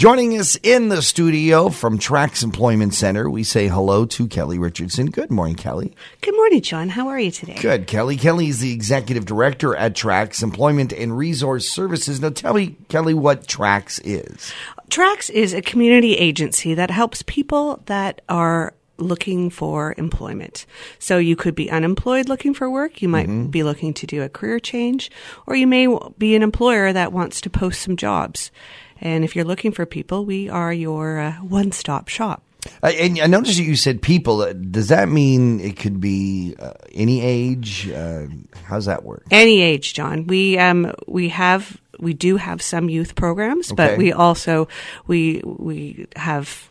Joining us in the studio from Trax Employment Center, we say hello to Kelly Richardson. Good morning, Kelly. Good morning, John. How are you today? Good, Kelly. Kelly is the executive director at Trax Employment and Resource Services. Now, tell me, Kelly, what Trax is. Trax is a community agency that helps people that are looking for employment. So you could be unemployed looking for work. You might mm-hmm. be looking to do a career change, or you may be an employer that wants to post some jobs. And if you're looking for people, we are your uh, one stop shop. Uh, and I noticed you said people. Uh, does that mean it could be uh, any age? Uh, how's that work? Any age, John. We um we have we do have some youth programs, okay. but we also we we have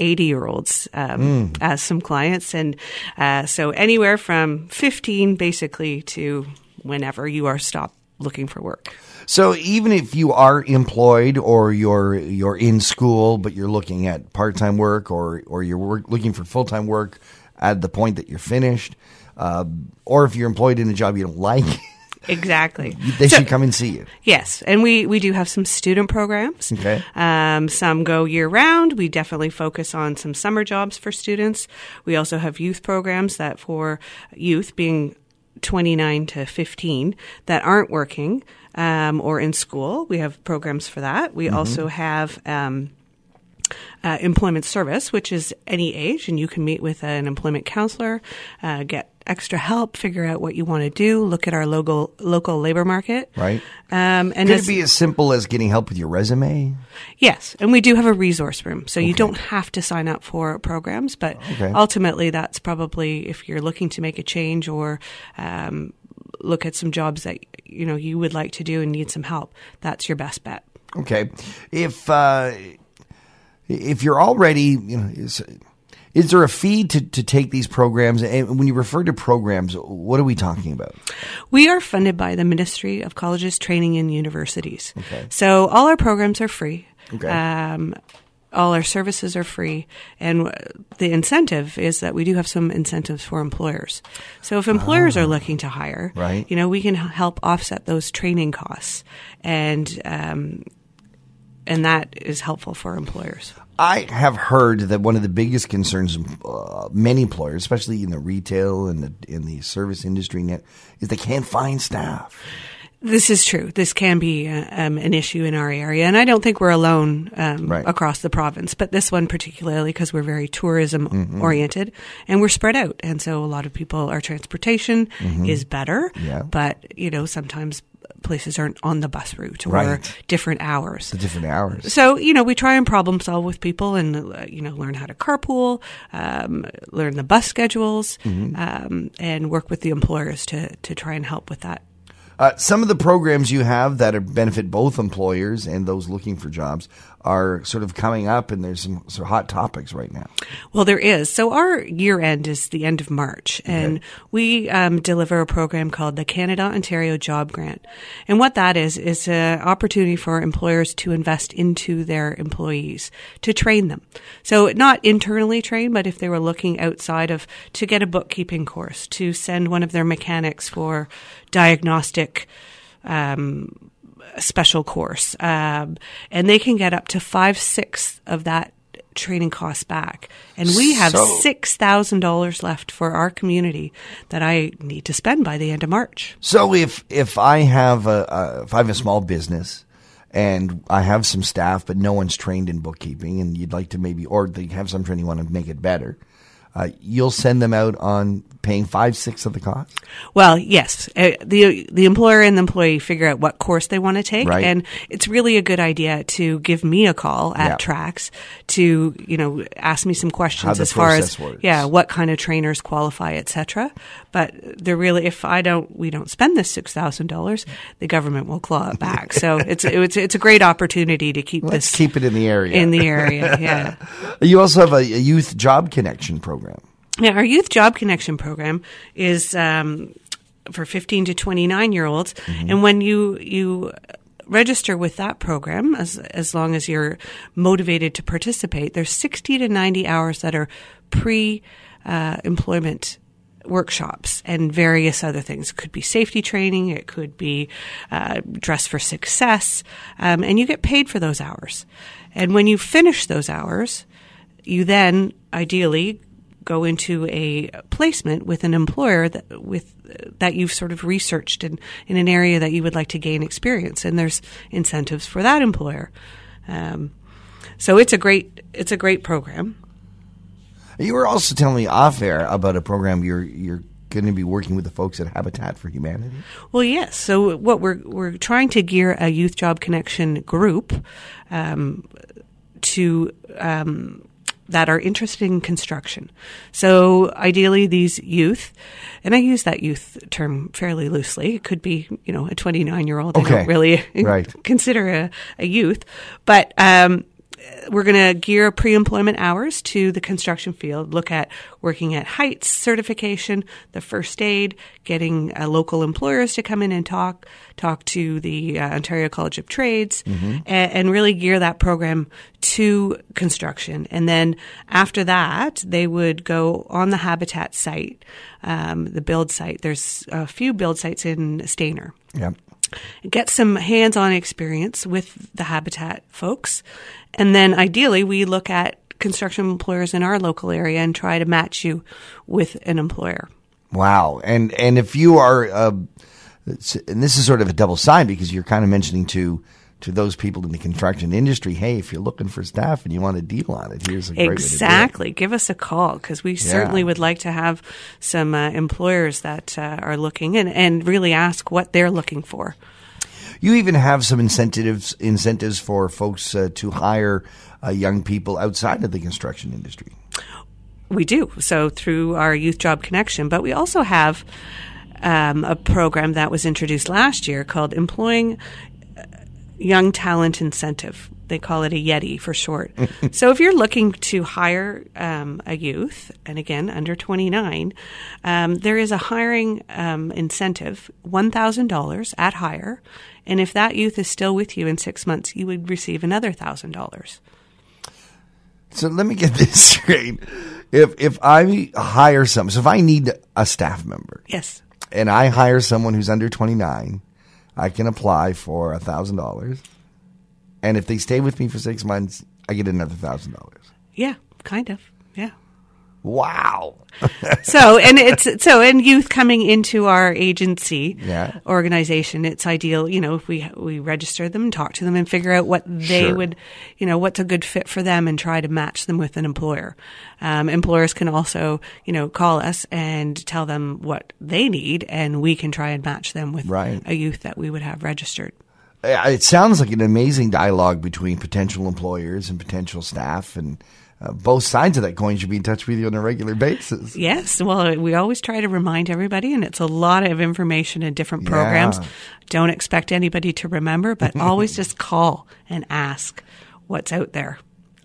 80 year olds um, mm. as some clients. And uh, so anywhere from 15 basically to whenever you are stopped looking for work. So even if you are employed or you're you're in school but you're looking at part time work or or you're work, looking for full time work at the point that you're finished, uh, or if you're employed in a job you don't like. Exactly. they so, should come and see you. Yes, and we we do have some student programs. Okay. Um, some go year round. We definitely focus on some summer jobs for students. We also have youth programs that for youth being 29 to 15 that aren't working um, or in school. We have programs for that. We mm-hmm. also have um, uh, employment service, which is any age, and you can meet with an employment counselor, uh, get extra help, figure out what you want to do, look at our local local labor market. Right. Um, and Could it be as simple as getting help with your resume? Yes, and we do have a resource room, so okay. you don't have to sign up for programs, but okay. ultimately, that's probably if you're looking to make a change or um, look at some jobs that you know you would like to do and need some help. That's your best bet. Okay, if uh, if you're already you know. Is, there a fee to, to take these programs? And when you refer to programs, what are we talking about? We are funded by the Ministry of Colleges, Training, and Universities. Okay. So all our programs are free. Okay. Um, all our services are free, and the incentive is that we do have some incentives for employers. So if employers are ah. looking to hire, right. you know, we can help offset those training costs, and um, and that is helpful for employers. I have heard that one of the biggest concerns uh, many employers, especially in the retail and the in the service industry, net, is they can't find staff. This is true. This can be uh, um, an issue in our area, and I don't think we're alone um, right. across the province. But this one particularly, because we're very tourism mm-hmm. oriented, and we're spread out, and so a lot of people, our transportation mm-hmm. is better. Yeah. But you know, sometimes places aren't on the bus route or right. different hours. The different hours. So, you know, we try and problem solve with people and, uh, you know, learn how to carpool, um, learn the bus schedules, mm-hmm. um, and work with the employers to, to try and help with that. Uh, some of the programs you have that benefit both employers and those looking for jobs are sort of coming up, and there's some sort of hot topics right now. Well, there is. So our year end is the end of March, and okay. we um, deliver a program called the Canada Ontario Job Grant. And what that is is an opportunity for employers to invest into their employees to train them. So not internally trained, but if they were looking outside of to get a bookkeeping course, to send one of their mechanics for diagnostic. Um, special course, um, and they can get up to five sixths of that training costs back. And we have so, six thousand dollars left for our community that I need to spend by the end of March. So if if I have a, a if I have a small business and I have some staff, but no one's trained in bookkeeping, and you'd like to maybe, or they have some training, want to make it better uh, you'll send them out on paying five sixths of the cost. Well, yes, uh, the the employer and the employee figure out what course they want to take, right. and it's really a good idea to give me a call at yeah. Trax to you know ask me some questions as far as works. yeah what kind of trainers qualify, etc. But they're really if I don't we don't spend this six thousand dollars, the government will claw it back. so it's it's it's a great opportunity to keep Let's this keep it in the area in the area. Yeah. you also have a, a youth job connection program? Now, our Youth Job Connection program is um, for 15 to 29 year olds. Mm-hmm. And when you, you register with that program, as, as long as you're motivated to participate, there's 60 to 90 hours that are pre uh, employment workshops and various other things. It could be safety training, it could be uh, dress for success, um, and you get paid for those hours. And when you finish those hours, you then ideally go into a placement with an employer that with that you've sort of researched in, in an area that you would like to gain experience, and there's incentives for that employer. Um, so it's a great it's a great program. You were also telling me off air about a program you're you're going to be working with the folks at Habitat for Humanity. Well, yes. So what we're we're trying to gear a youth job connection group um, to. Um, that are interested in construction. So ideally these youth, and I use that youth term fairly loosely. It could be, you know, a 29 year old. Okay. I don't really right. consider a, a youth, but, um, we're going to gear pre-employment hours to the construction field, look at working at heights certification, the first aid, getting uh, local employers to come in and talk, talk to the uh, Ontario College of Trades, mm-hmm. and, and, really gear that program to construction. And then after that, they would go on the Habitat site, um, the build site. There's a few build sites in Stayner. Yep get some hands on experience with the habitat folks. And then ideally, we look at construction employers in our local area and try to match you with an employer. Wow. And, and if you are, uh, and this is sort of a double sign because you're kind of mentioning to, to those people in the construction industry, hey, if you're looking for staff and you want a deal on it, here's a great exactly. Give us a call because we yeah. certainly would like to have some uh, employers that uh, are looking and, and really ask what they're looking for. You even have some incentives incentives for folks uh, to hire uh, young people outside of the construction industry. We do so through our Youth Job Connection, but we also have um, a program that was introduced last year called Employing Young Talent Incentive. They call it a Yeti for short. so if you're looking to hire um, a youth, and again under 29, um, there is a hiring um, incentive, $1,000 at hire, and if that youth is still with you in six months, you would receive another thousand dollars. So let me get this straight. If if I hire someone, so if I need a staff member, yes, and I hire someone who's under 29 I can apply for a thousand dollars, and if they stay with me for six months, I get another thousand dollars. Yeah, kind of. Yeah. Wow. so and it's so and youth coming into our agency yeah. organization, it's ideal, you know, if we we register them and talk to them and figure out what they sure. would, you know, what's a good fit for them and try to match them with an employer. Um, employers can also, you know, call us and tell them what they need, and we can try and match them with right. a youth that we would have registered. It sounds like an amazing dialogue between potential employers and potential staff and uh, both sides of that coin should be in touch with you on a regular basis. Yes. Well, we always try to remind everybody, and it's a lot of information in different programs. Yeah. Don't expect anybody to remember, but always just call and ask what's out there.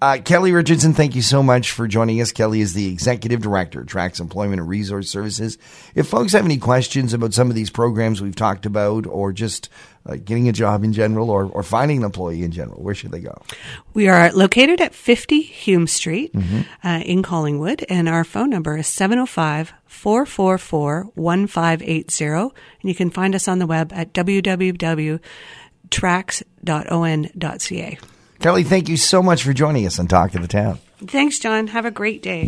Uh, Kelly Richardson, thank you so much for joining us. Kelly is the Executive Director of Trax Employment and Resource Services. If folks have any questions about some of these programs we've talked about, or just uh, getting a job in general, or, or finding an employee in general, where should they go? We are located at 50 Hume Street mm-hmm. uh, in Collingwood, and our phone number is 705 444 1580. And you can find us on the web at www.trax.on.ca. Kelly, thank you so much for joining us on Talk to the Town. Thanks, John. Have a great day.